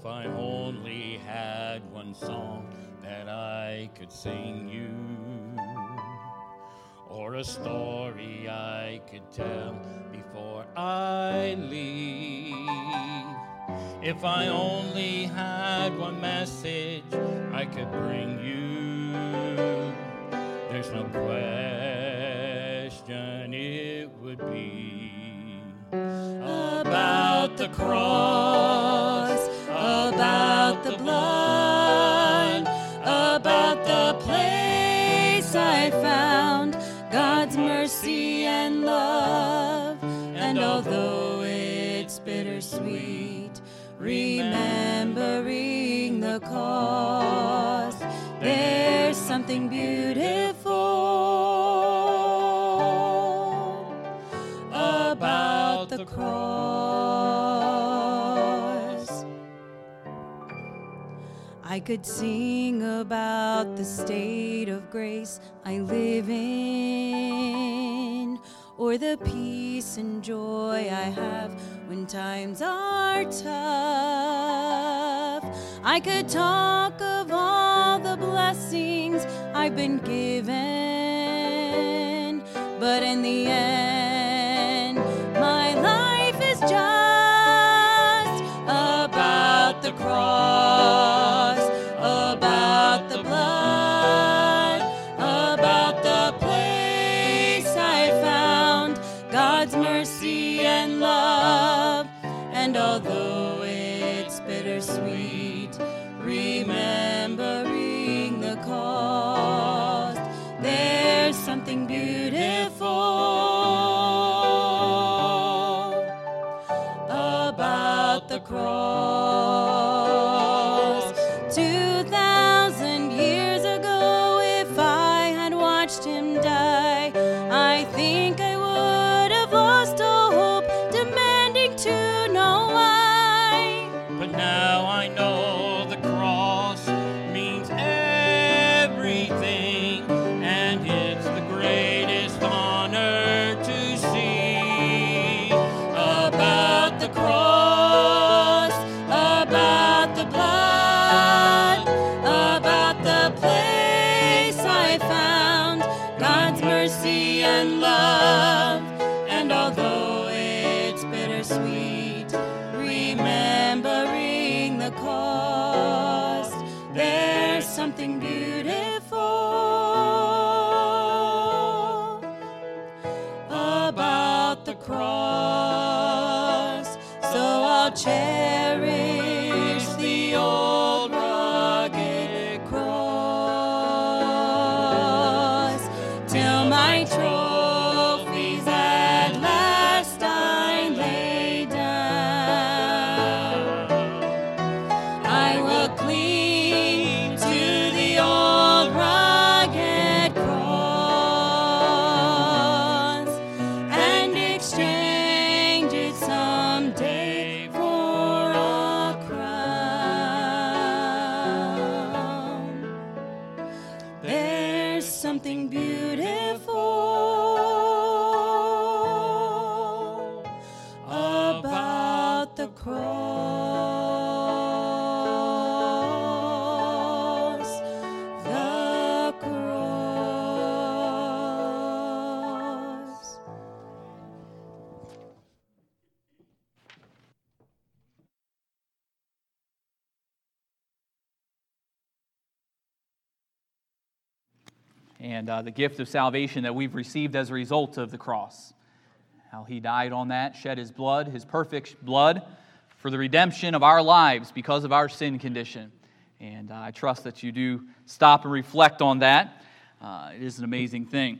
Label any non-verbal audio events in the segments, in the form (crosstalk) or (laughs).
If I only had one song that I could sing you, or a story I could tell before I leave. If I only had one message I could bring you, there's no question it would be about the cross, about the blood, about the place I found God's mercy and love. And although it's bittersweet, remembering the cost, there's something beautiful I could sing about the state of grace I live in, or the peace and joy I have when times are tough. I could talk of all the blessings I've been given, something beautiful uh, the gift of salvation that we've received as a result of the cross. How he died on that, shed his blood, his perfect blood, for the redemption of our lives because of our sin condition. And uh, I trust that you do stop and reflect on that. Uh, it is an amazing thing.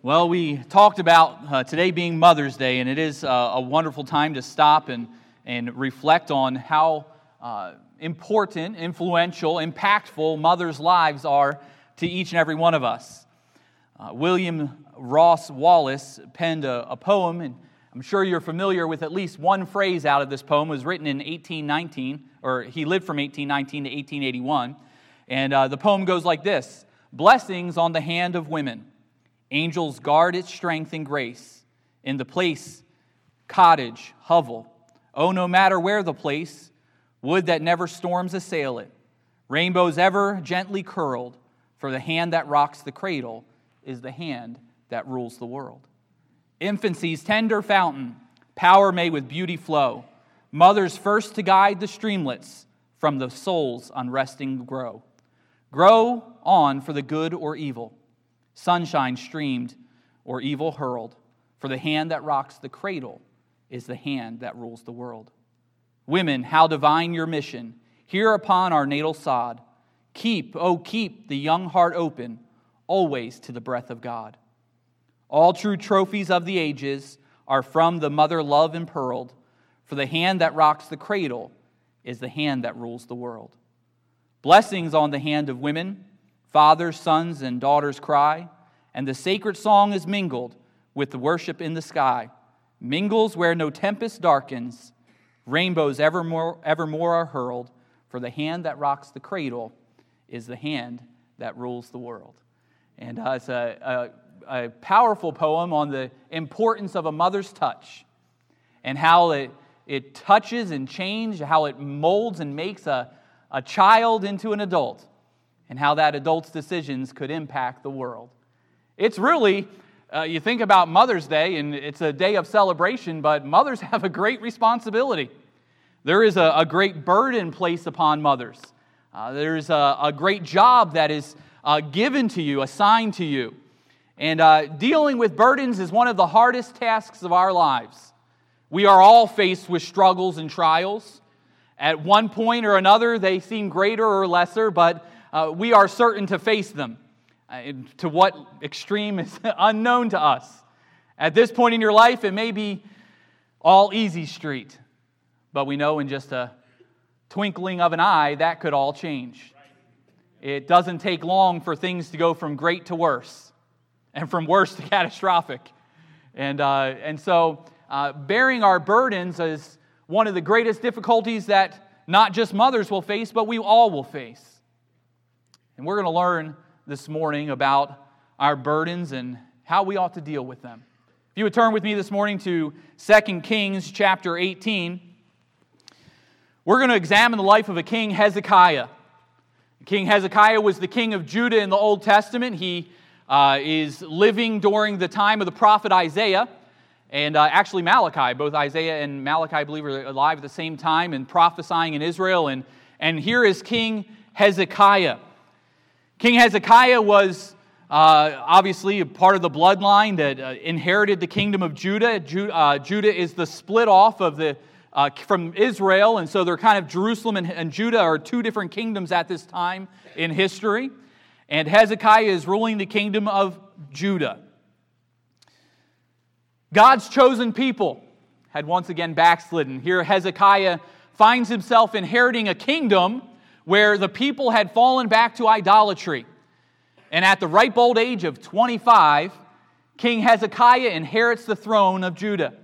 Well, we talked about uh, today being Mother's Day, and it is uh, a wonderful time to stop and, and reflect on how important, influential, impactful mothers' lives are to each and every one of us. Uh, William Ross Wallace penned a, a, poem, and I'm sure you're familiar with at least one phrase out of this poem. It was written in 1819, or he lived from 1819 to 1881. And uh, the poem goes like this Blessings on the hand of women. Angels guard its strength and grace. In the place, cottage, hovel. Oh, no matter where the place, wood that never storms assail it, rainbows ever gently curled, for the hand that rocks the cradle is the hand that rules the world. Infancy's tender fountain, power may with beauty flow, mothers first to guide the streamlets from the soul's unresting grow. Grow on for the good or evil, sunshine streamed or evil hurled, for the hand that rocks the cradle is the hand that rules the world. Women, how divine your mission, here upon our natal sod. Keep, oh, keep the young heart open, always to the breath of God. All true trophies of the ages are from the mother love impearled, for the hand that rocks the cradle is the hand that rules the world. Blessings on the hand of women, fathers, sons, and daughters cry, and the sacred song is mingled with the worship in the sky, mingles where no tempest darkens, rainbows evermore, evermore are hurled, for the hand that rocks the cradle is the hand that rules the world. And uh, it's a, a, a powerful poem on the importance of a mother's touch and how it, it touches and changes, how it molds and makes a, a child into an adult, and how that adult's decisions could impact the world. It's really, uh, you think about Mother's Day, and it's a day of celebration, but mothers (laughs) have a great responsibility. There is a, a great burden placed upon mothers. Uh, there's a, a, great job that is uh, given to you, assigned to you. And uh, dealing with burdens is one of the hardest tasks of our lives. We are all faced with struggles and trials. At one point or another, they seem greater or lesser, but uh, we are certain to face them. Uh, to what extreme is (laughs) unknown to us. At this point in your life, it may be all easy street, but we know in just a twinkling of an eye, that could all change. It doesn't take long for things to go from great to worse, and from worse to (laughs) catastrophic. And, uh, and so, uh, bearing our burdens is one of the greatest difficulties that not just mothers will face, but we all will face. And we're going to learn this morning about our burdens and how we ought to deal with them. If you would turn with me this morning to 2 Kings chapter 18. We're going to examine the life of a king, Hezekiah. King Hezekiah was the king of Judah in the Old Testament. He uh, is living during the time of the prophet Isaiah and uh, actually Malachi. Both Isaiah and Malachi, I believe, are alive at the same time and prophesying in Israel. And, and here is King Hezekiah. King Hezekiah was uh, obviously a part of the bloodline that uh, inherited the kingdom of Judah. Judah, uh, Judah is the split off of the uh, from Israel, and so they're kind of Jerusalem and, and Judah are two different kingdoms at this time in history. And Hezekiah is ruling the kingdom of Judah. God's chosen people had once again backslidden. Here, Hezekiah finds himself inheriting a kingdom where the people had fallen back to idolatry. And at the ripe old age of 25, King Hezekiah inherits the throne of Judah.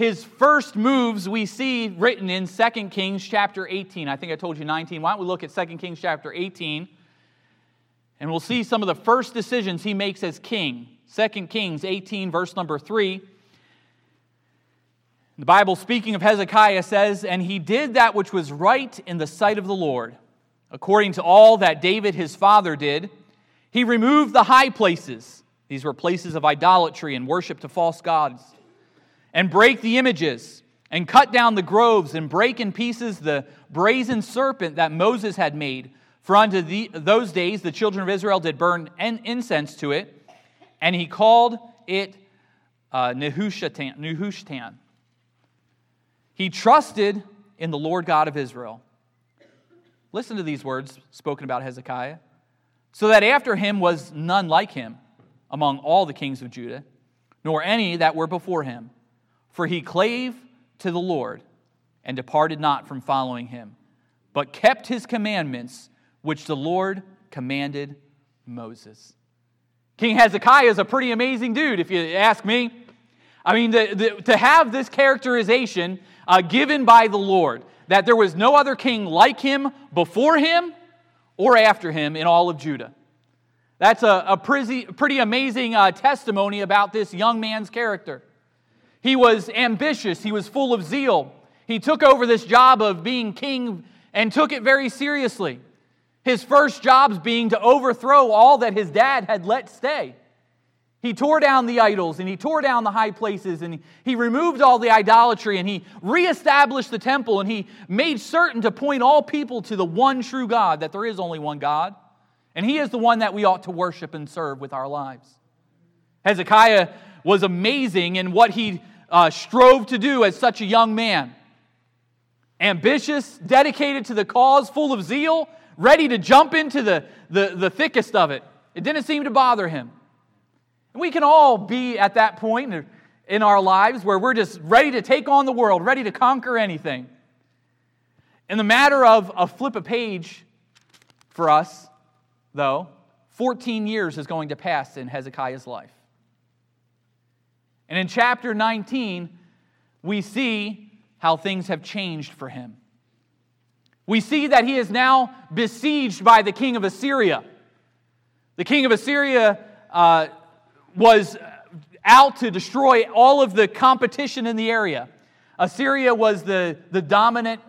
His first moves we see written in 2 Kings chapter 18. I think I told you 19. Why don't we look at 2 Kings chapter 18? And we'll see some of the first decisions he makes as king. 2 Kings 18, verse number 3. The Bible, speaking of Hezekiah, says, And he did that which was right in the sight of the Lord, according to all that David his father did. He removed the high places. These were places of idolatry and worship to false gods and break the images, and cut down the groves, and break in pieces the brazen serpent that Moses had made. For unto the, those days the children of Israel did burn incense to it, and he called it uh, Nehushtan, Nehushtan. He trusted in the Lord God of Israel. Listen to these words spoken about Hezekiah. So that after him was none like him among all the kings of Judah, nor any that were before him. For he clave to the Lord and departed not from following him, but kept his commandments, which the Lord commanded Moses. King Hezekiah is a pretty amazing dude, if you ask me. I mean, the, the, to have this characterization uh, given by the Lord, that there was no other king like him before him or after him in all of Judah. That's a, a pretty, pretty amazing uh, testimony about this young man's character. He was ambitious, he was full of zeal, he took over this job of being king and took it very seriously. His first jobs being to overthrow all that his dad had let stay. He tore down the idols and he tore down the high places and he removed all the idolatry and he reestablished the temple and he made certain to point all people to the one true God, that there is only one God. And he is the one that we ought to worship and serve with our lives. Hezekiah was amazing in what he uh, strove to do as such a young man. Ambitious, dedicated to the cause, full of zeal, ready to jump into the, the, the thickest of it. It didn't seem to bother him. And we can all be at that point in our lives where we're just ready to take on the world, ready to conquer anything. In the matter of a flip a page for us, though, 14 years is going to pass in Hezekiah's life. And in chapter 19, we see how things have changed for him. We see that he is now besieged by the king of Assyria. The king of Assyria uh, was out to destroy all of the competition in the area. Assyria was the, the dominant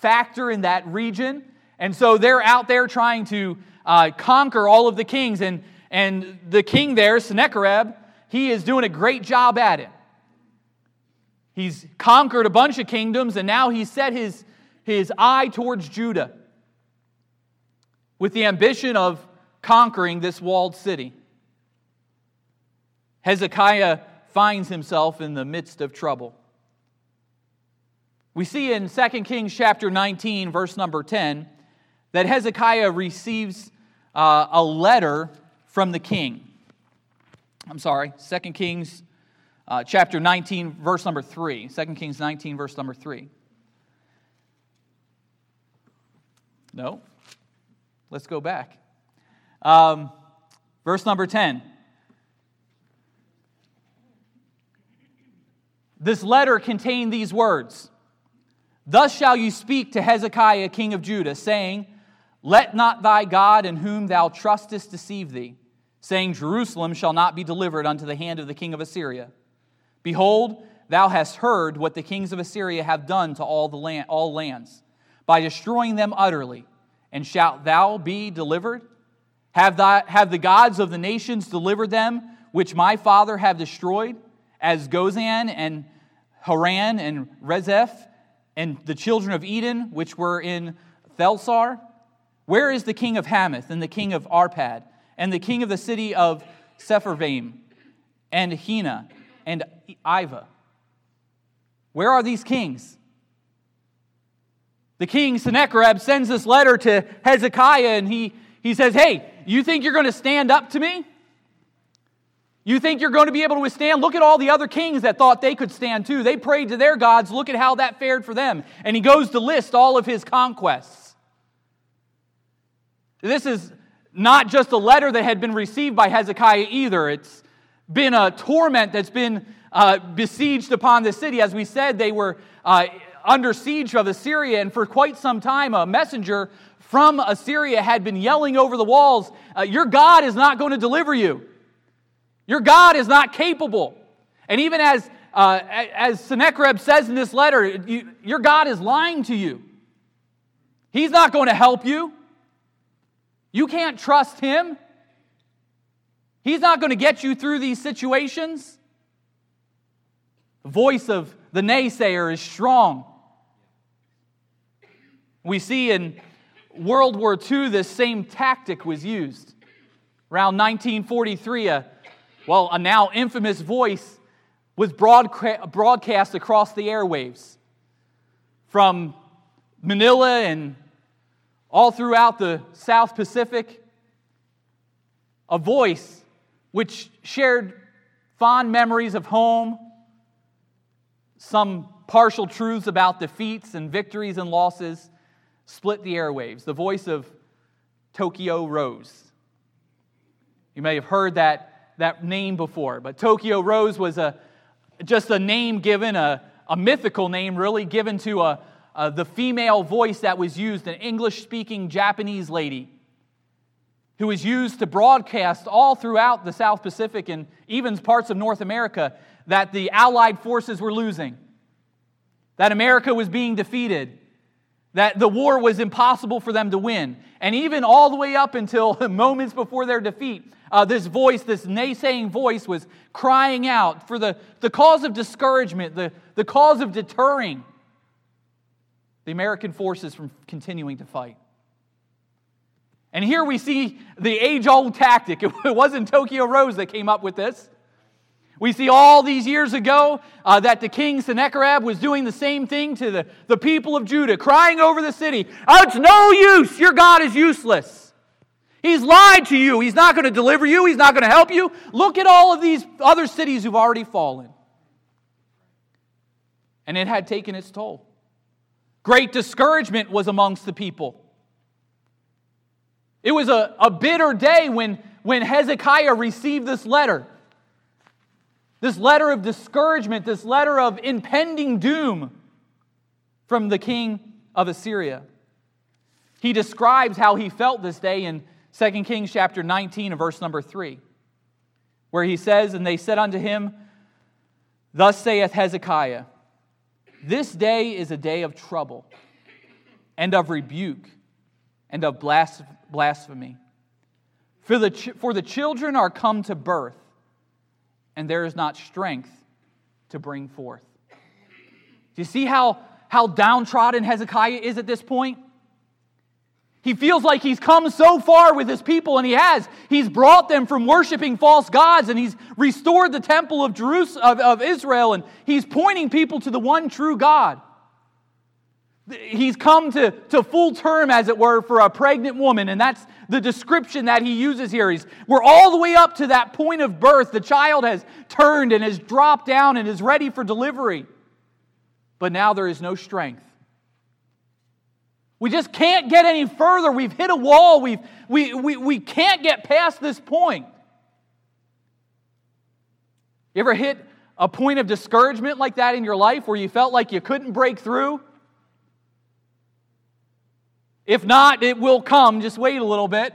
factor in that region. And so they're out there trying to uh, conquer all of the kings. And, and the king there, Sennacherib, he is doing a great job at it. He's conquered a bunch of kingdoms, and now he's set his, his eye towards Judah with the ambition of conquering this walled city. Hezekiah finds himself in the midst of trouble. We see in 2 Kings chapter 19, verse number 10, that Hezekiah receives uh, a letter from the king. I'm sorry, 2 Kings uh, chapter 19, verse number 3. 2 Kings 19, verse number 3. No. Let's go back. Um, verse number 10. This letter contained these words Thus shall you speak to Hezekiah, king of Judah, saying, Let not thy God in whom thou trustest deceive thee, saying, Jerusalem shall not be delivered unto the hand of the king of Assyria. Behold, thou hast heard what the kings of Assyria have done to all, the land, all lands, by destroying them utterly. And shalt thou be delivered? Have, thy, have the gods of the nations delivered them, which my father have destroyed? as Gozan and Haran and Rezeph and the children of Eden, which were in Thelasar? Where is the king of Hamath and the king of Arpad and the king of the city of Sepharvaim and Hena and Ivah? Where are these kings? The king Sennacherib sends this letter to Hezekiah and he, he says, Hey, you think you're going to stand up to me? You think you're going to be able to withstand? Look at all the other kings that thought they could stand too. They prayed to their gods. Look at how that fared for them. And he goes to list all of his conquests. This is not just a letter that had been received by Hezekiah either. It's been a torment that's been uh, besieged upon the city. As we said, they were uh, under siege of Assyria, and for quite some time, a messenger from Assyria had been yelling over the walls, uh, Your God is not going to deliver you. Your God is not capable. And even as, uh, as Sennacherib says in this letter, you, your God is lying to you. He's not going to help you. You can't trust him. He's not going to get you through these situations. The voice of the naysayer is strong. We see in World War II this same tactic was used. Around 1943, a well, a now infamous voice was broadcast across the airwaves from Manila and all throughout the South Pacific. A voice which shared fond memories of home, some partial truths about defeats and victories and losses, split the airwaves. The voice of Tokyo Rose. You may have heard that that name before, but Tokyo Rose was a, just a name given, a, a mythical name really given to a, a the female voice that was used, an English speaking Japanese lady who was used to broadcast all throughout the South Pacific and even parts of North America that the Allied forces were losing. that America was being defeated, that the war was impossible for them to win. And even all the way up until (laughs) moments before their defeat, uh, this voice, this naysaying voice, was crying out for the, the cause of discouragement, the, the cause of deterring the American forces from continuing to fight. And here we see the age old tactic. (laughs) It wasn't Tokyo Rose that came up with this. We see all these years ago uh, that the king Sennacherib was doing the same thing to the, the people of Judah, crying over the city, Oh, it's no use. Your God is useless. He's lied to you. He's not going to deliver you. He's not going to help you. Look at all of these other cities who've already fallen. And it had taken its toll. Great discouragement was amongst the people. It was a, a bitter day when, when Hezekiah received this letter. This letter of discouragement, this letter of impending doom from the king of Assyria. He describes how he felt this day in 2 Kings chapter 19 and verse number 3, where he says, And they said unto him, Thus saith Hezekiah, This day is a day of trouble and of rebuke and of blasphemy. For the, for the children are come to birth and there is not strength to bring forth. Do you see how, how downtrodden Hezekiah is at this point? He feels like he's come so far with his people, and he has. He's brought them from worshiping false gods, and he's restored the temple of, Jerusalem, of, of Israel, and he's pointing people to the one true God. He's come to, to full term, as it were, for a pregnant woman, and that's the description that he uses here. He's, we're all the way up to that point of birth. The child has turned and has dropped down and is ready for delivery. But now there is no strength. We just can't get any further. We've hit a wall. We've, we, we, we can't get past this point. You ever hit a point of discouragement like that in your life where you felt like you couldn't break through? If not, it will come. Just wait a little bit.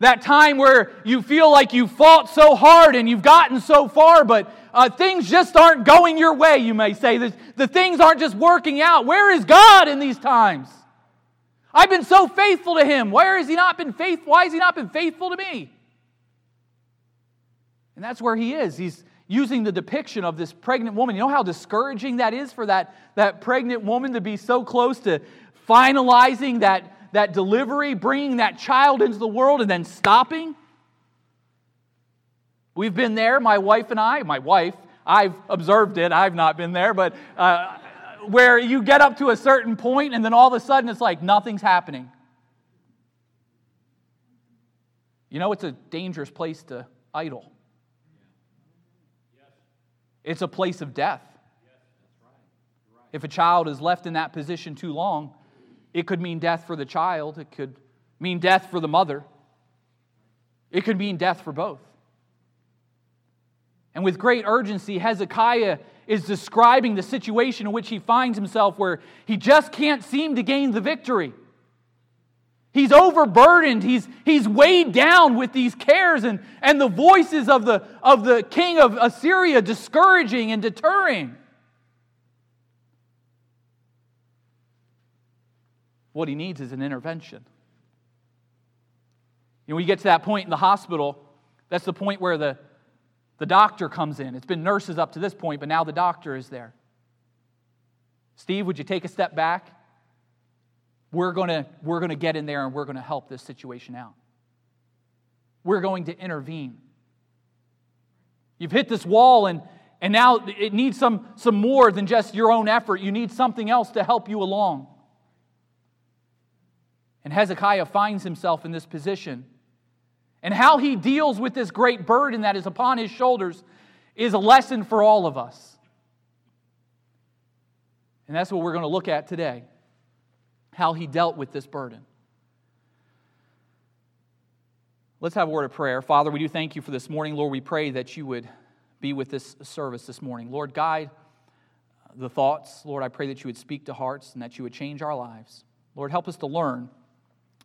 That time where you feel like you fought so hard and you've gotten so far, but uh, things just aren't going your way, you may say. The, the things aren't just working out. Where is God in these times? I've been so faithful to Him. Where has He not been faithful? Why has He not been faithful to me? And that's where He is. He's using the depiction of this pregnant woman. You know how discouraging that is for that, that pregnant woman to be so close to finalizing that, that delivery, bringing that child into the world, and then stopping. We've been there, my wife and I, my wife, I've observed it, I've not been there, but uh, where you get up to a certain point and then all of a sudden it's like nothing's happening. You know, it's a dangerous place to idle. It's a place of death. If a child is left in that position too long, it could mean death for the child, it could mean death for the mother, it could mean death for both. And with great urgency, Hezekiah is describing the situation in which he finds himself where he just can't seem to gain the victory. He's overburdened. He's, he's weighed down with these cares and, and the voices of the, of the king of Assyria discouraging and deterring. What he needs is an intervention. You know, you get to that point in the hospital, that's the point where the, the doctor comes in. It's been nurses up to this point, but now the doctor is there. Steve, would you take a step back? We're going we're going to get in there and we're going to help this situation out. We're going to intervene. You've hit this wall and, and now it needs some, some more than just your own effort. You need something else to help you along. And Hezekiah finds himself in this position. And how he deals with this great burden that is upon his shoulders is a lesson for all of us. And that's what we're going to look at today how he dealt with this burden. Let's have a word of prayer. Father, we do thank you for this morning. Lord, we pray that you would be with this service this morning. Lord, guide the thoughts. Lord, I pray that you would speak to hearts and that you would change our lives. Lord, help us to learn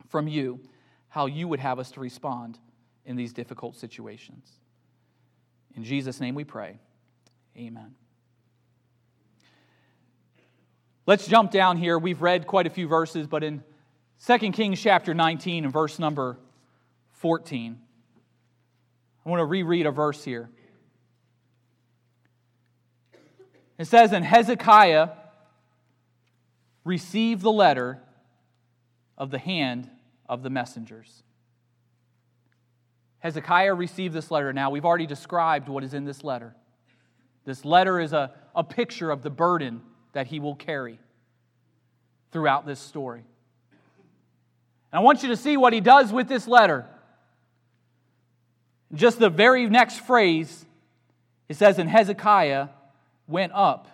from you how you would have us to respond in these difficult situations. In Jesus' name we pray. Amen. Let's jump down here. We've read quite a few verses, but in 2 Kings chapter 19 and verse number 14, I want to reread a verse here. It says, And Hezekiah received the letter of the hand of the messengers. Hezekiah received this letter. Now, we've already described what is in this letter. This letter is a, a picture of the burden that he will carry throughout this story. And I want you to see what he does with this letter. Just the very next phrase, it says, And Hezekiah went up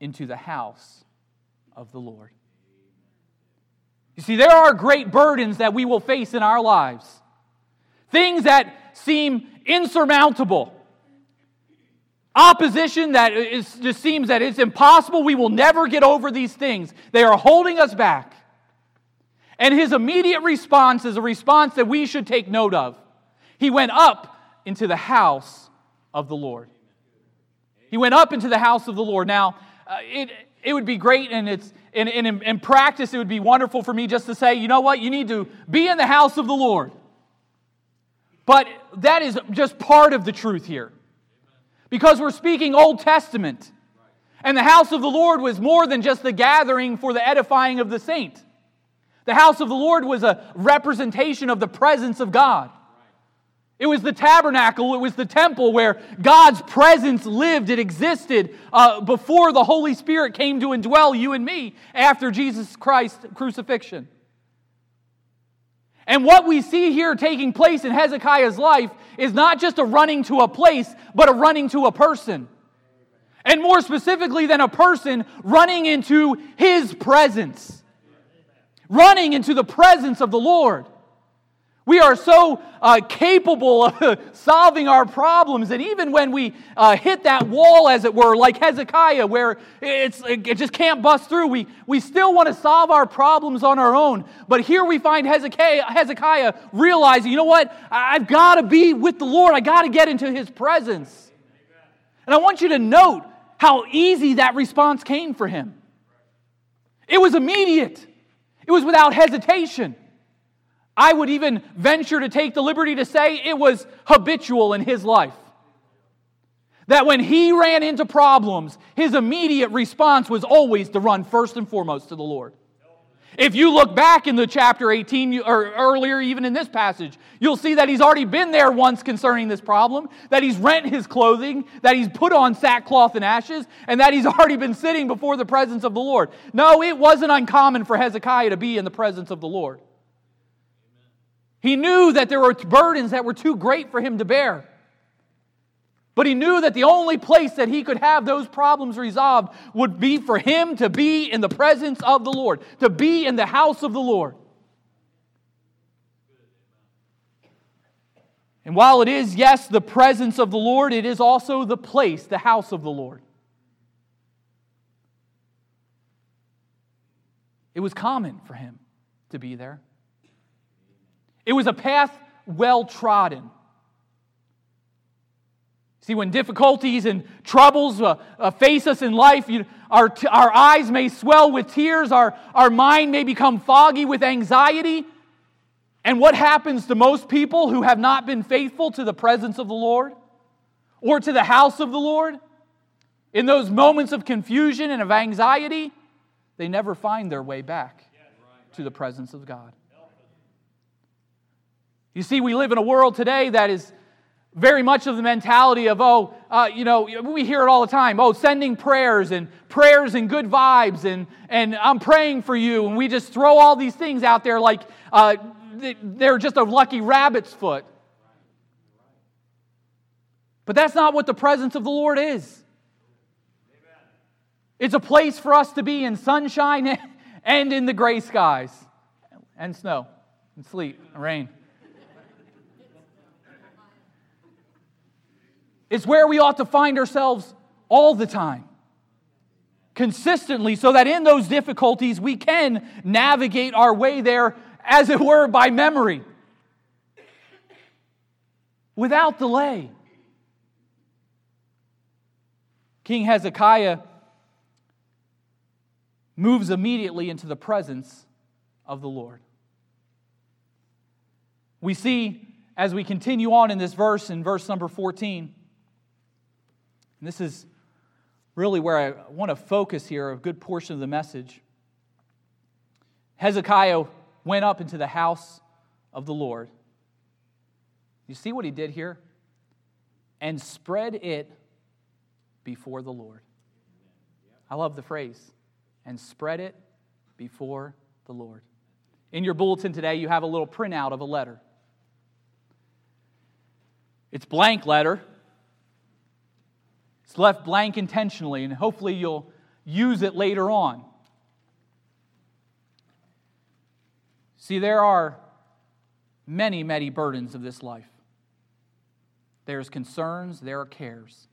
into the house of the Lord. You see, there are great burdens that we will face in our lives, things that seem insurmountable. Opposition that is, just seems that it's impossible. We will never get over these things. They are holding us back. And his immediate response is a response that we should take note of. He went up into the house of the Lord. He went up into the house of the Lord. Now, uh, it, it would be great, and it's in, in, in practice, it would be wonderful for me just to say, you know what, you need to be in the house of the Lord. But that is just part of the truth here. Because we're speaking Old Testament. And the house of the Lord was more than just the gathering for the edifying of the saint. The house of the Lord was a representation of the presence of God. It was the tabernacle, it was the temple where God's presence lived, it existed uh, before the Holy Spirit came to indwell you and me after Jesus Christ's crucifixion. And what we see here taking place in Hezekiah's life is not just a running to a place, but a running to a person. And more specifically than a person, running into his presence, running into the presence of the Lord. We are so uh, capable of (laughs) solving our problems. And even when we uh, hit that wall, as it were, like Hezekiah, where it's, it just can't bust through, we, we still want to solve our problems on our own. But here we find Hezekiah, Hezekiah realizing, you know what? I've got to be with the Lord, I got to get into his presence. And I want you to note how easy that response came for him. It was immediate, it was without hesitation. I would even venture to take the liberty to say it was habitual in his life. That when he ran into problems, his immediate response was always to run first and foremost to the Lord. If you look back in the chapter 18 or earlier, even in this passage, you'll see that he's already been there once concerning this problem, that he's rent his clothing, that he's put on sackcloth and ashes, and that he's (laughs) already been sitting before the presence of the Lord. No, it wasn't uncommon for Hezekiah to be in the presence of the Lord. He knew that there were burdens that were too great for him to bear. But he knew that the only place that he could have those problems resolved would be for him to be in the presence of the Lord, to be in the house of the Lord. And while it is, yes, the presence of the Lord, it is also the place, the house of the Lord. It was common for him to be there. It was a path well trodden. See, when difficulties and troubles uh, uh, face us in life, you, our, t- our eyes may swell with tears, our, our mind may become foggy with anxiety. And what happens to most people who have not been faithful to the presence of the Lord or to the house of the Lord? In those moments of confusion and of anxiety, they never find their way back to the presence of God. You see, we live in a world today that is very much of the mentality of, oh, uh, you know, we hear it all the time, oh, sending prayers and prayers and good vibes and, and I'm praying for you. And we just throw all these things out there like uh, they're just a lucky rabbit's foot. But that's not what the presence of the Lord is. It's a place for us to be in sunshine (laughs) and in the gray skies and snow and sleet and rain. It's where we ought to find ourselves all the time, consistently, so that in those difficulties we can navigate our way there, as it were, by memory, without delay. King Hezekiah moves immediately into the presence of the Lord. We see as we continue on in this verse, in verse number 14, and this is really where I want to focus here, a good portion of the message. Hezekiah went up into the house of the Lord. You see what he did here? And spread it before the Lord. I love the phrase, and spread it before the Lord. In your bulletin today, you have a little printout of a letter. It's blank letter. It's left blank intentionally, and hopefully you'll use it later on. See, there are many, many burdens of this life. There's concerns, there are cares.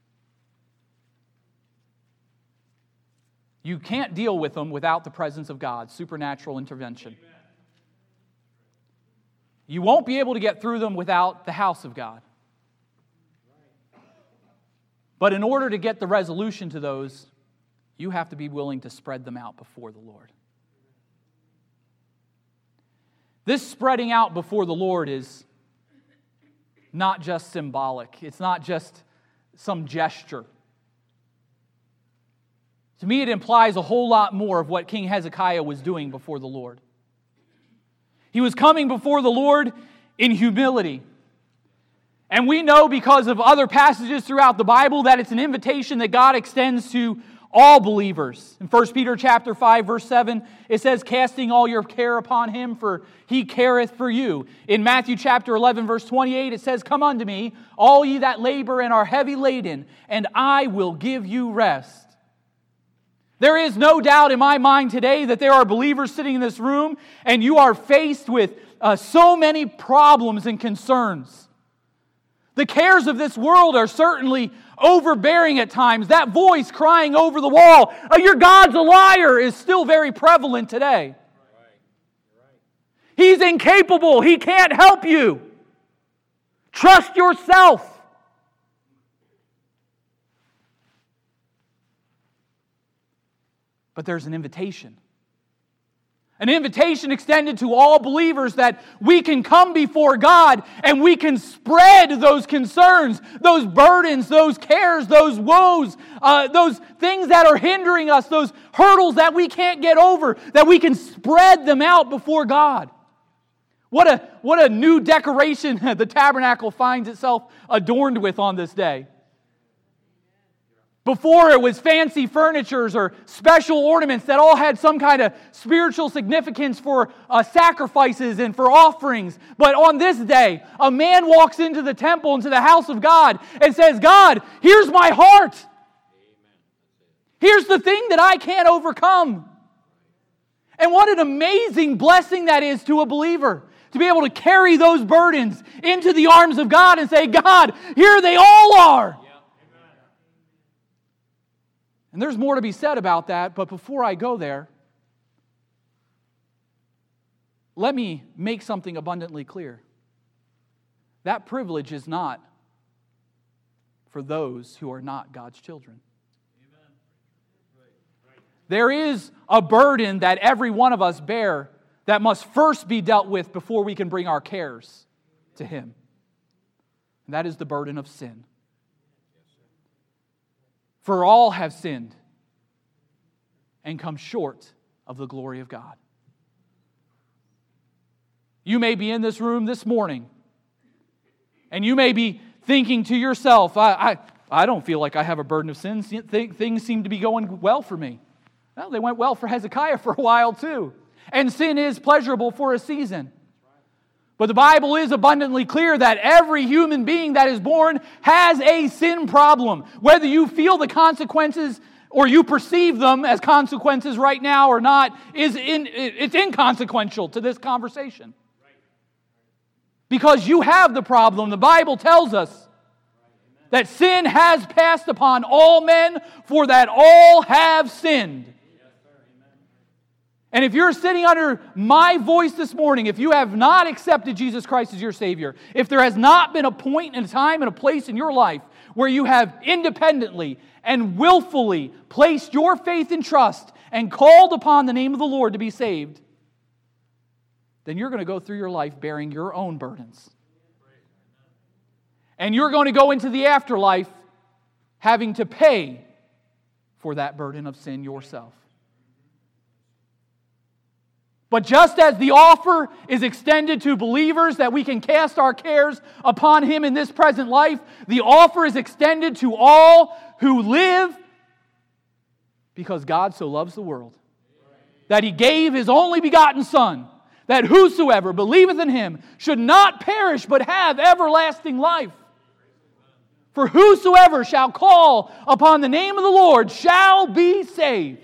You can't deal with them without the presence of God, supernatural intervention. You won't be able to get through them without the house of God. But in order to get the resolution to those, you have to be willing to spread them out before the Lord. This spreading out before the Lord is not just symbolic, it's not just some gesture. To me, it implies a whole lot more of what King Hezekiah was doing before the Lord. He was coming before the Lord in humility. And we know because of other passages throughout the Bible that it's an invitation that God extends to all believers. In 1 Peter chapter 5 verse 7, it says casting all your care upon him for he careth for you. In Matthew chapter 11 verse 28 it says come unto me all ye that labor and are heavy laden and I will give you rest. There is no doubt in my mind today that there are believers sitting in this room and you are faced with uh, so many problems and concerns. The cares of this world are certainly overbearing at times. That voice crying over the wall, oh, Your God's a liar, is still very prevalent today. He's incapable, He can't help you. Trust yourself. But there's an invitation an invitation extended to all believers that we can come before God and we can spread those concerns, those burdens, those cares, those woes, uh, those things that are hindering us, those hurdles that we can't get over, that we can spread them out before God. What a, what a new decoration (laughs) the tabernacle finds itself adorned with on this day. Before it was fancy furnitures or special ornaments that all had some kind of spiritual significance for uh, sacrifices and for offerings. But on this day, a man walks into the temple, into the house of God, and says, God, here's my heart. Here's the thing that I can't overcome. And what an amazing blessing that is to a believer to be able to carry those burdens into the arms of God and say, God, here they all are. And there's more to be said about that, but before I go there, let me make something abundantly clear. That privilege is not for those who are not God's children. There is a burden that every one of us bear that must first be dealt with before we can bring our cares to Him. And that is the burden of sin. For all have sinned and come short of the glory of God. You may be in this room this morning and you may be thinking to yourself, I, I, I don't feel like I have a burden of sin. Things seem to be going well for me. Well, they went well for Hezekiah for a while too. And sin is pleasurable for a season. But the Bible is abundantly clear that every human being that is born has a sin problem. Whether you feel the consequences or you perceive them as consequences right now or not, is in, it's inconsequential to this conversation. Because you have the problem. The Bible tells us that sin has passed upon all men, for that all have sinned. And if you're sitting under my voice this morning, if you have not accepted Jesus Christ as your Savior, if there has not been a point a time and a place in your life where you have independently and willfully placed your faith and trust and called upon the name of the Lord to be saved, then you're going to go through your life bearing your own burdens. And you're going to go into the afterlife having to pay for that burden of sin yourself. But just as the offer is extended to believers that we can cast our cares upon Him in this present life, the offer is extended to all who live because God so loves the world that He gave His only begotten Son, that whosoever believeth in Him should not perish but have everlasting life. For whosoever shall call upon the name of the Lord shall be saved.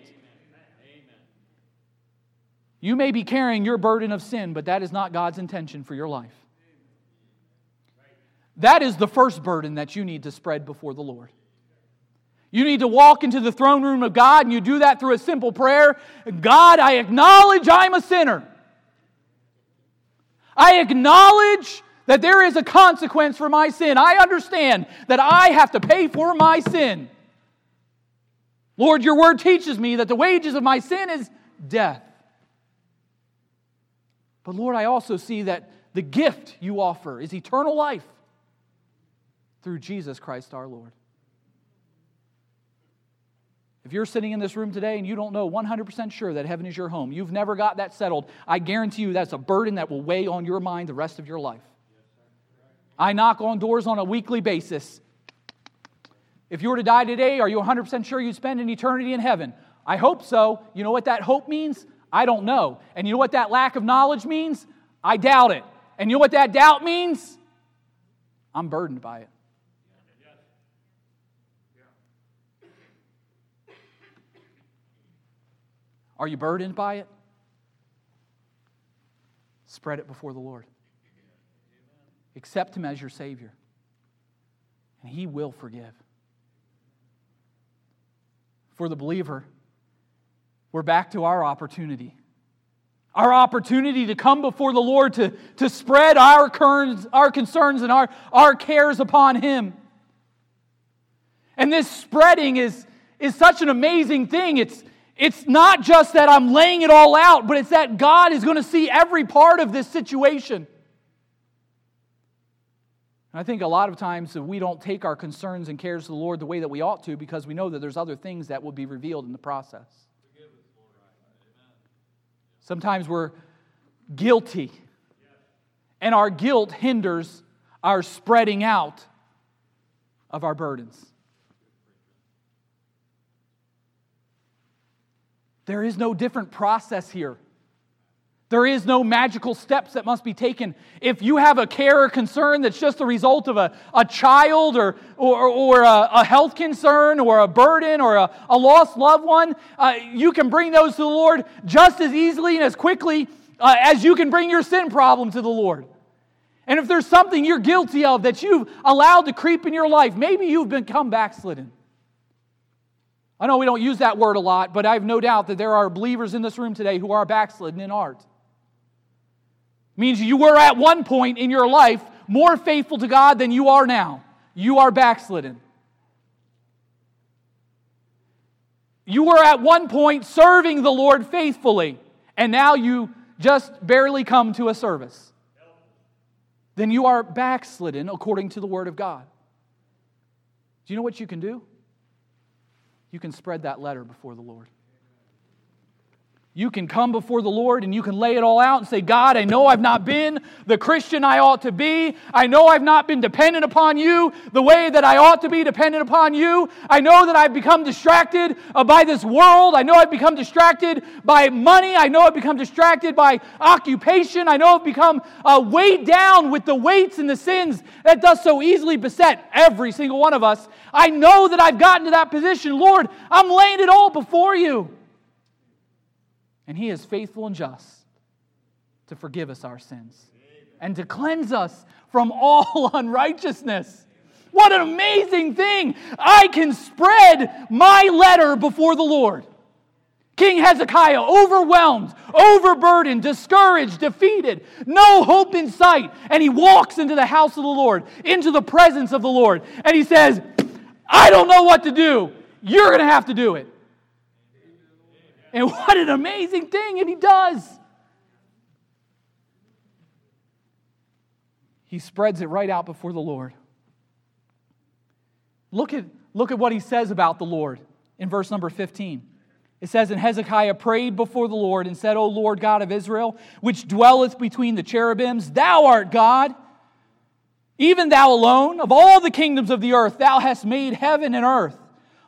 You may be carrying your burden of sin, but that is not God's intention for your life. That is the first burden that you need to spread before the Lord. You need to walk into the throne room of God, and you do that through a simple prayer God, I acknowledge I'm a sinner. I acknowledge that there is a consequence for my sin. I understand that I have to pay for my sin. Lord, your word teaches me that the wages of my sin is death. But Lord, I also see that the gift you offer is eternal life through Jesus Christ our Lord. If you're sitting in this room today and you don't know 100% sure that heaven is your home, you've never got that settled, I guarantee you that's a burden that will weigh on your mind the rest of your life. I knock on doors on a weekly basis. If you were to die today, are you 100% sure you'd spend an eternity in heaven? I hope so. You know what that hope means? I don't know. And you know what that lack of knowledge means? I doubt it. And you know what that doubt means? I'm burdened by it. Are you burdened by it? Spread it before the Lord. Accept Him as your Savior, and He will forgive. For the believer, we're back to our opportunity. Our opportunity to come before the Lord to, to spread our, concerns, our concerns and our, our cares upon Him. And this spreading is, is such an amazing thing. It's, it's not just that I'm laying it all out, but it's that God is going to see every part of this situation. And I think a lot of times we don't take our concerns and cares to the Lord the way that we ought to because we know that there's other things that will be revealed in the process. Sometimes we're guilty, and our guilt hinders our spreading out of our burdens. There is no different process here. There is no magical steps that must be taken. If you have a care or concern that's just a result of a, a child or, or, or a, a health concern or a burden or a, a lost loved one, uh, you can bring those to the Lord just as easily and as quickly uh, as you can bring your sin problem to the Lord. And if there's something you're guilty of that you've allowed to creep in your life, maybe you've become backslidden. I know we don't use that word a lot, but I have no doubt that there are believers in this room today who are backslidden in art means you were at one point in your life more faithful to God than you are now. You are backslidden. You were at one point serving the Lord faithfully, and now you just barely come to a service. Then you are backslidden according to the Word of God. Do you know what you can do? You can spread that letter before the Lord. You can come before the Lord and you can lay it all out and say, God, I know I've not been the Christian I ought to be. I know I've not been dependent upon you the way that I ought to be dependent upon you. I know that I've become distracted uh, by this world. I know I've become distracted by money. I know I've become distracted by occupation. I know I've become uh, weighed down with the weights and the sins that does so easily beset every single one of us. I know that I've gotten to that position. Lord, I'm laying it all before you and He is faithful and just to forgive us our sins and to cleanse us from all (laughs) unrighteousness. What an amazing thing! I can spread my letter before the Lord. King Hezekiah, overwhelmed, overburdened, discouraged, defeated, no hope in sight. And he walks into the house of the Lord, into the presence of the Lord, and he says, I don't know what to do. You're going to have to do it. And what an amazing thing, and he does. He spreads it right out before the Lord. Look at, look at what he says about the Lord in verse number 15. It says, And Hezekiah prayed before the Lord and said, O Lord God of Israel, which dwelleth between the cherubims, thou art God. Even thou alone, of all the kingdoms of the earth, thou hast made heaven and earth.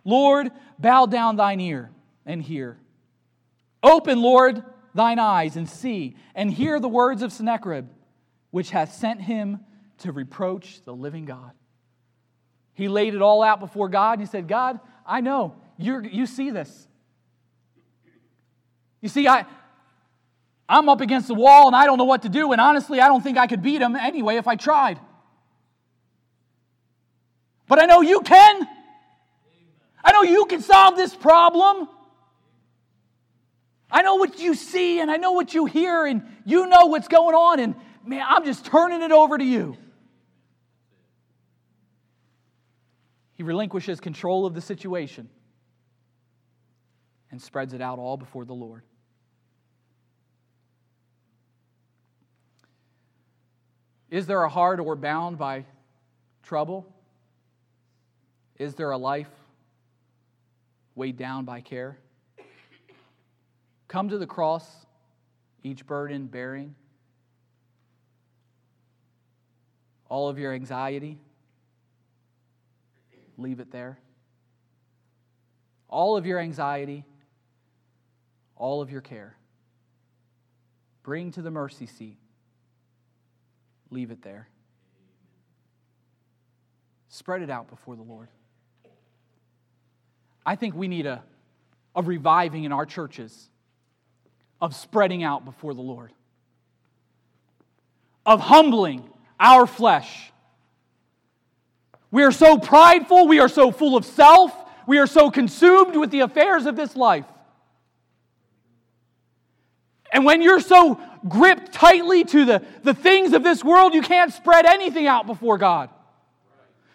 Lord, bow down thine ear and hear. Open, Lord, thine eyes and see, and hear the words of Sennacherib, which hath sent him to reproach the living God. He laid it all out before God and he said, God, I know you you see this. You see, I, I'm up against the wall and I don't know what to do, and honestly, I don't think I could beat him anyway if I tried. But I know you can. I know you can solve this problem. I know what you see and I know what you hear, and you know what's going on, and man, I'm just turning it over to you. He relinquishes control of the situation and spreads it out all before the Lord. Is there a heart or bound by trouble? Is there a life weighed down by care? Come to the cross, each burden bearing, all of your anxiety, leave it there. All of your anxiety, all of your care. Bring to the mercy seat. Leave it there. Spread it out before the Lord. I think we need a, a reviving in our churches of spreading out before the Lord, of humbling our flesh. We are so prideful, we are so full of self, we are so consumed with the affairs of this life. And when you're so gripped tightly to the, the things of this world, you can't spread anything out before God.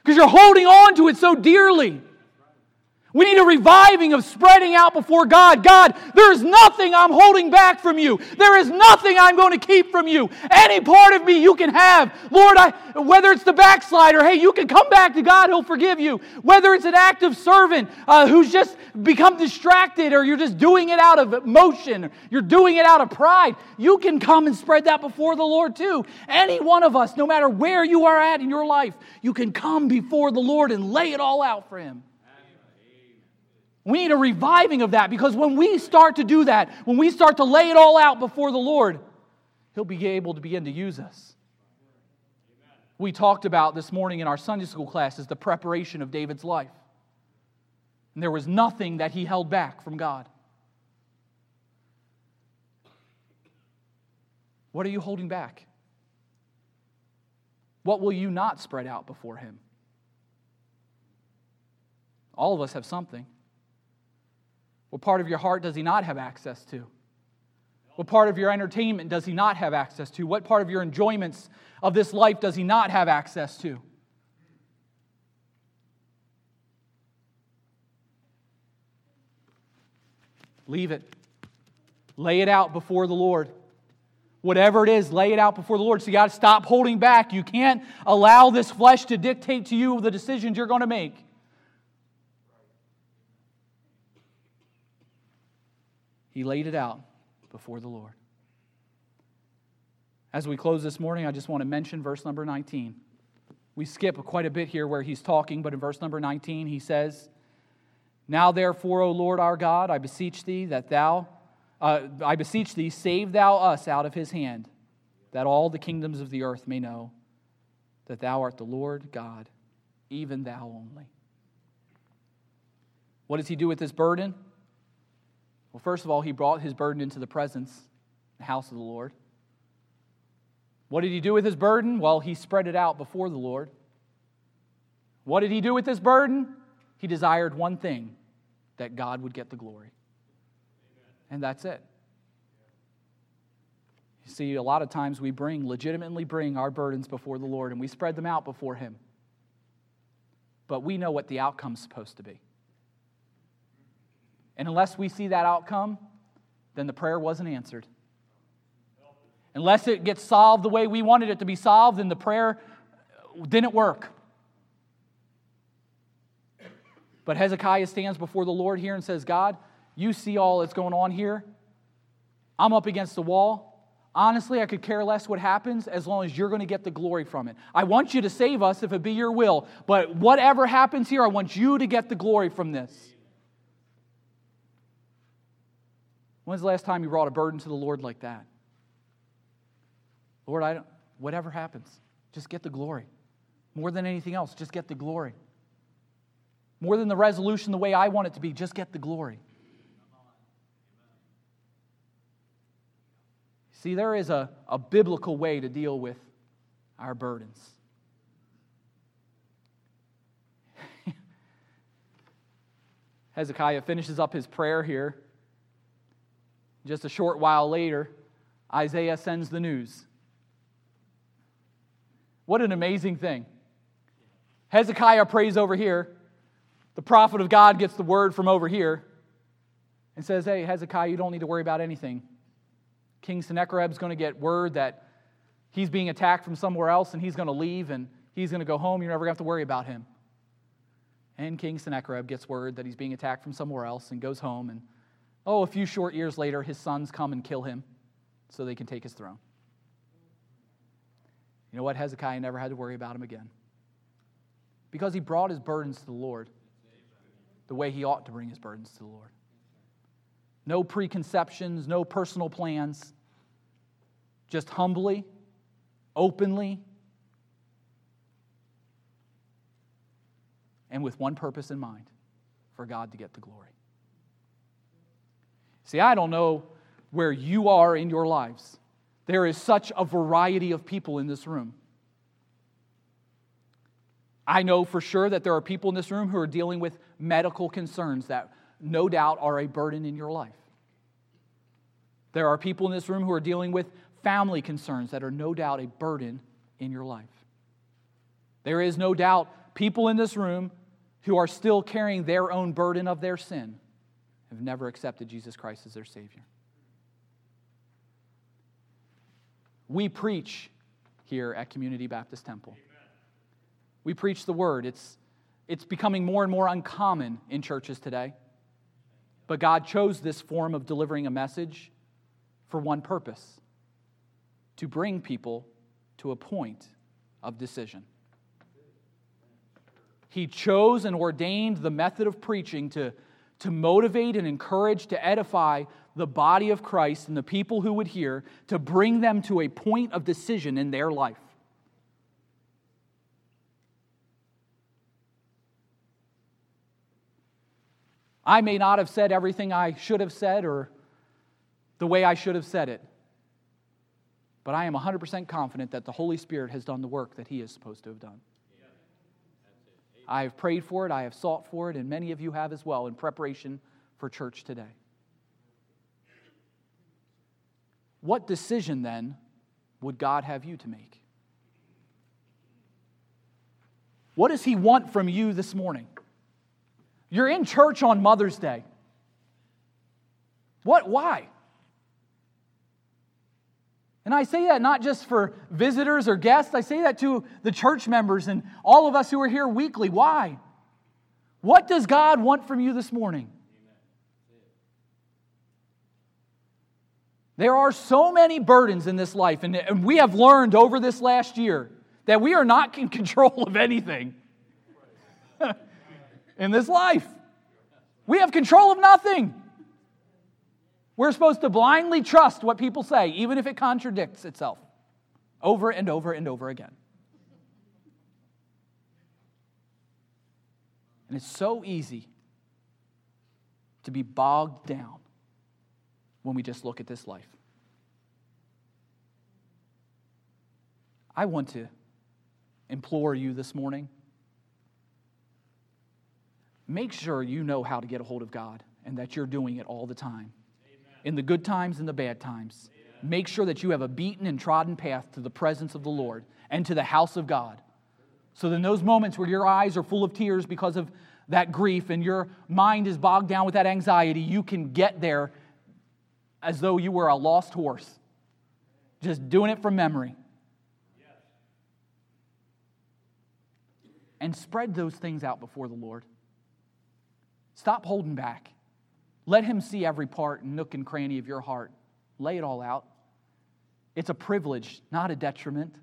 Because you're holding on to it so dearly. We need a reviving of spreading out before God. God, there is nothing I'm holding back from you. There is nothing I'm going to keep from you. Any part of me you can have. Lord, I, whether it's the backslider, hey, you can come back to God, He'll forgive you. Whether it's an active servant uh, who's just become distracted or you're just doing it out of emotion, you're doing it out of pride, you can come and spread that before the Lord too. Any one of us, no matter where you are at in your life, you can come before the Lord and lay it all out for Him. We need a reviving of that because when we start to do that, when we start to lay it all out before the Lord, He'll be able to begin to use us. We talked about this morning in our Sunday school class is the preparation of David's life. And there was nothing that he held back from God. What are you holding back? What will you not spread out before Him? All of us have something. What part of your heart does he not have access to? What part of your entertainment does he not have access to? What part of your enjoyments of this life does he not have access to? Leave it. Lay it out before the Lord. Whatever it is, lay it out before the Lord. So you got to stop holding back. You can't allow this flesh to dictate to you the decisions you're going to make. He laid it out before the Lord. As we close this morning, I just want to mention verse number 19. We skip quite a bit here where he's talking, but in verse number 19, he says, Now therefore, O Lord our God, I beseech thee that thou, uh, I beseech thee, save thou us out of his hand, that all the kingdoms of the earth may know that thou art the Lord God, even thou only. What does he do with this burden? Well, first of all, he brought his burden into the presence, the house of the Lord. What did he do with his burden? Well, he spread it out before the Lord. What did he do with his burden? He desired one thing that God would get the glory. And that's it. You see, a lot of times we bring, legitimately bring our burdens before the Lord and we spread them out before Him. But we know what the outcome's supposed to be. And unless we see that outcome, then the prayer wasn't answered. Unless it gets solved the way we wanted it to be solved, then the prayer didn't work. But Hezekiah stands before the Lord here and says, God, you see all that's going on here. I'm up against the wall. Honestly, I could care less what happens as long as you're going to get the glory from it. I want you to save us if it be your will, but whatever happens here, I want you to get the glory from this. When's the last time you brought a burden to the Lord like that? Lord, I don't, whatever happens, just get the glory. More than anything else, just get the glory. More than the resolution the way I want it to be, just get the glory. See, there is a, a biblical way to deal with our burdens. (laughs) Hezekiah finishes up his prayer here. Just a short while later, Isaiah sends the news. What an amazing thing. Hezekiah prays over here. The prophet of God gets the word from over here and says, Hey, Hezekiah, you don't need to worry about anything. King Sennacherib's going to get word that he's being attacked from somewhere else and he's going to leave and he's going to go home. You're never going to have to worry about him. And King Sennacherib gets word that he's being attacked from somewhere else and goes home. And oh, a few short years later, his sons come and kill him so they can take his throne. You know what? Hezekiah never had to worry about him again because he brought his burdens to the Lord the way he ought to bring his burdens to the Lord. No preconceptions, no personal plans, just humbly, openly, and with one purpose in mind for God to get the glory. See, I don't know where you are in your lives. There is such a variety of people in this room. I know for sure that there are people in this room who are dealing with medical concerns that no doubt are a burden in your life. There are people in this room who are dealing with family concerns that are no doubt a burden in your life. There is no doubt people in this room who are still carrying their own burden of their sin have never accepted Jesus Christ as their Savior. We preach here at Community Baptist Temple. We preach the word. It's, it's becoming more and more uncommon in churches today. But God chose this form of delivering a message for one purpose to bring people to a point of decision. He chose and ordained the method of preaching to, to motivate and encourage, to edify the body of Christ and the people who would hear, to bring them to a point of decision in their life. I may not have said everything I should have said or the way I should have said it, but I am 100% confident that the Holy Spirit has done the work that He is supposed to have done. I have prayed for it, I have sought for it, and many of you have as well in preparation for church today. What decision then would God have you to make? What does He want from you this morning? You're in church on Mother's Day. What? Why? And I say that not just for visitors or guests, I say that to the church members and all of us who are here weekly. Why? What does God want from you this morning? There are so many burdens in this life, and we have learned over this last year that we are not in (laughs) control of anything. (laughs) in this life. We have control of nothing. We're supposed to blindly trust what people say, even if it contradicts itself, over and over and over again. And it's so easy to be bogged down when we just look at this life. I want to implore you this morning make sure you know how to get a hold of God and that you're doing it all the time. In the good times and the bad times. Make sure that you have a beaten and trodden path to the presence of the Lord and to the house of God. So, in those moments where your eyes are full of tears because of that grief and your mind is bogged down with that anxiety, you can get there as though you were a lost horse, just doing it from memory. And spread those things out before the Lord. Stop holding back. Let Him see every part and nook and cranny of your heart. Lay it all out. It's a privilege, not a detriment.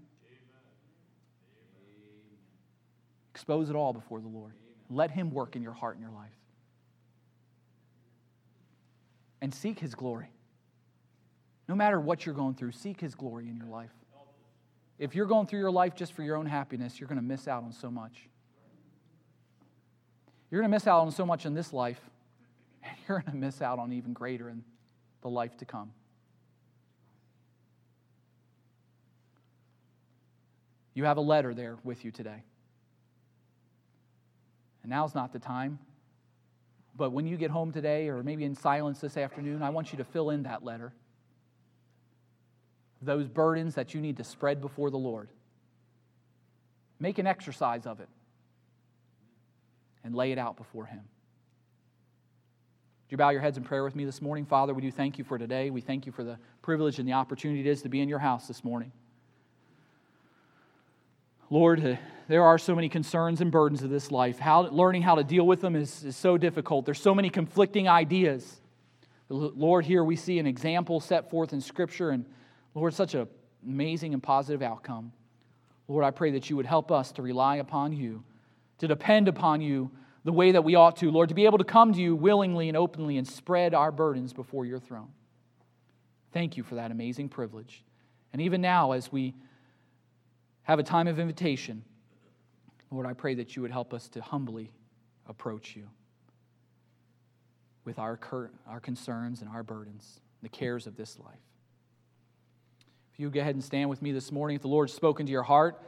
Expose it all before the Lord. Let Him work in your heart and your life. And seek His glory. No matter what you're going through, seek His glory in your life. If you're going through your life just for your own happiness, you're going to miss out on so much. You're going to miss out on so much in this life, (laughs) you're going to miss out on even greater in the life to come. You have a letter there with you today. And now's not the time. But when you get home today, or maybe in silence this afternoon, I want you to fill in that letter. Those burdens that you need to spread before the Lord. Make an exercise of it and lay it out before Him. You bow your heads in prayer with me this morning? Father, we do thank you for today. We thank you for the privilege and the opportunity it is to be in your house this morning. Lord, uh, there are so many concerns and burdens of this life. How, learning how to deal with them is, is so difficult. There's so many conflicting ideas. Lord, here we see an example set forth in Scripture, and Lord, such an amazing and positive outcome. Lord, I pray that you would help us to rely upon you, to depend upon you the way that we ought to, Lord, to be able to come to you willingly and openly and spread our burdens before your throne. Thank you for that amazing privilege. And even now, as we have a time of invitation, Lord, I pray that you would help us to humbly approach you with our, our concerns and our burdens, the cares of this life. If you go ahead and stand with me this morning, if the Lord's spoken to your heart,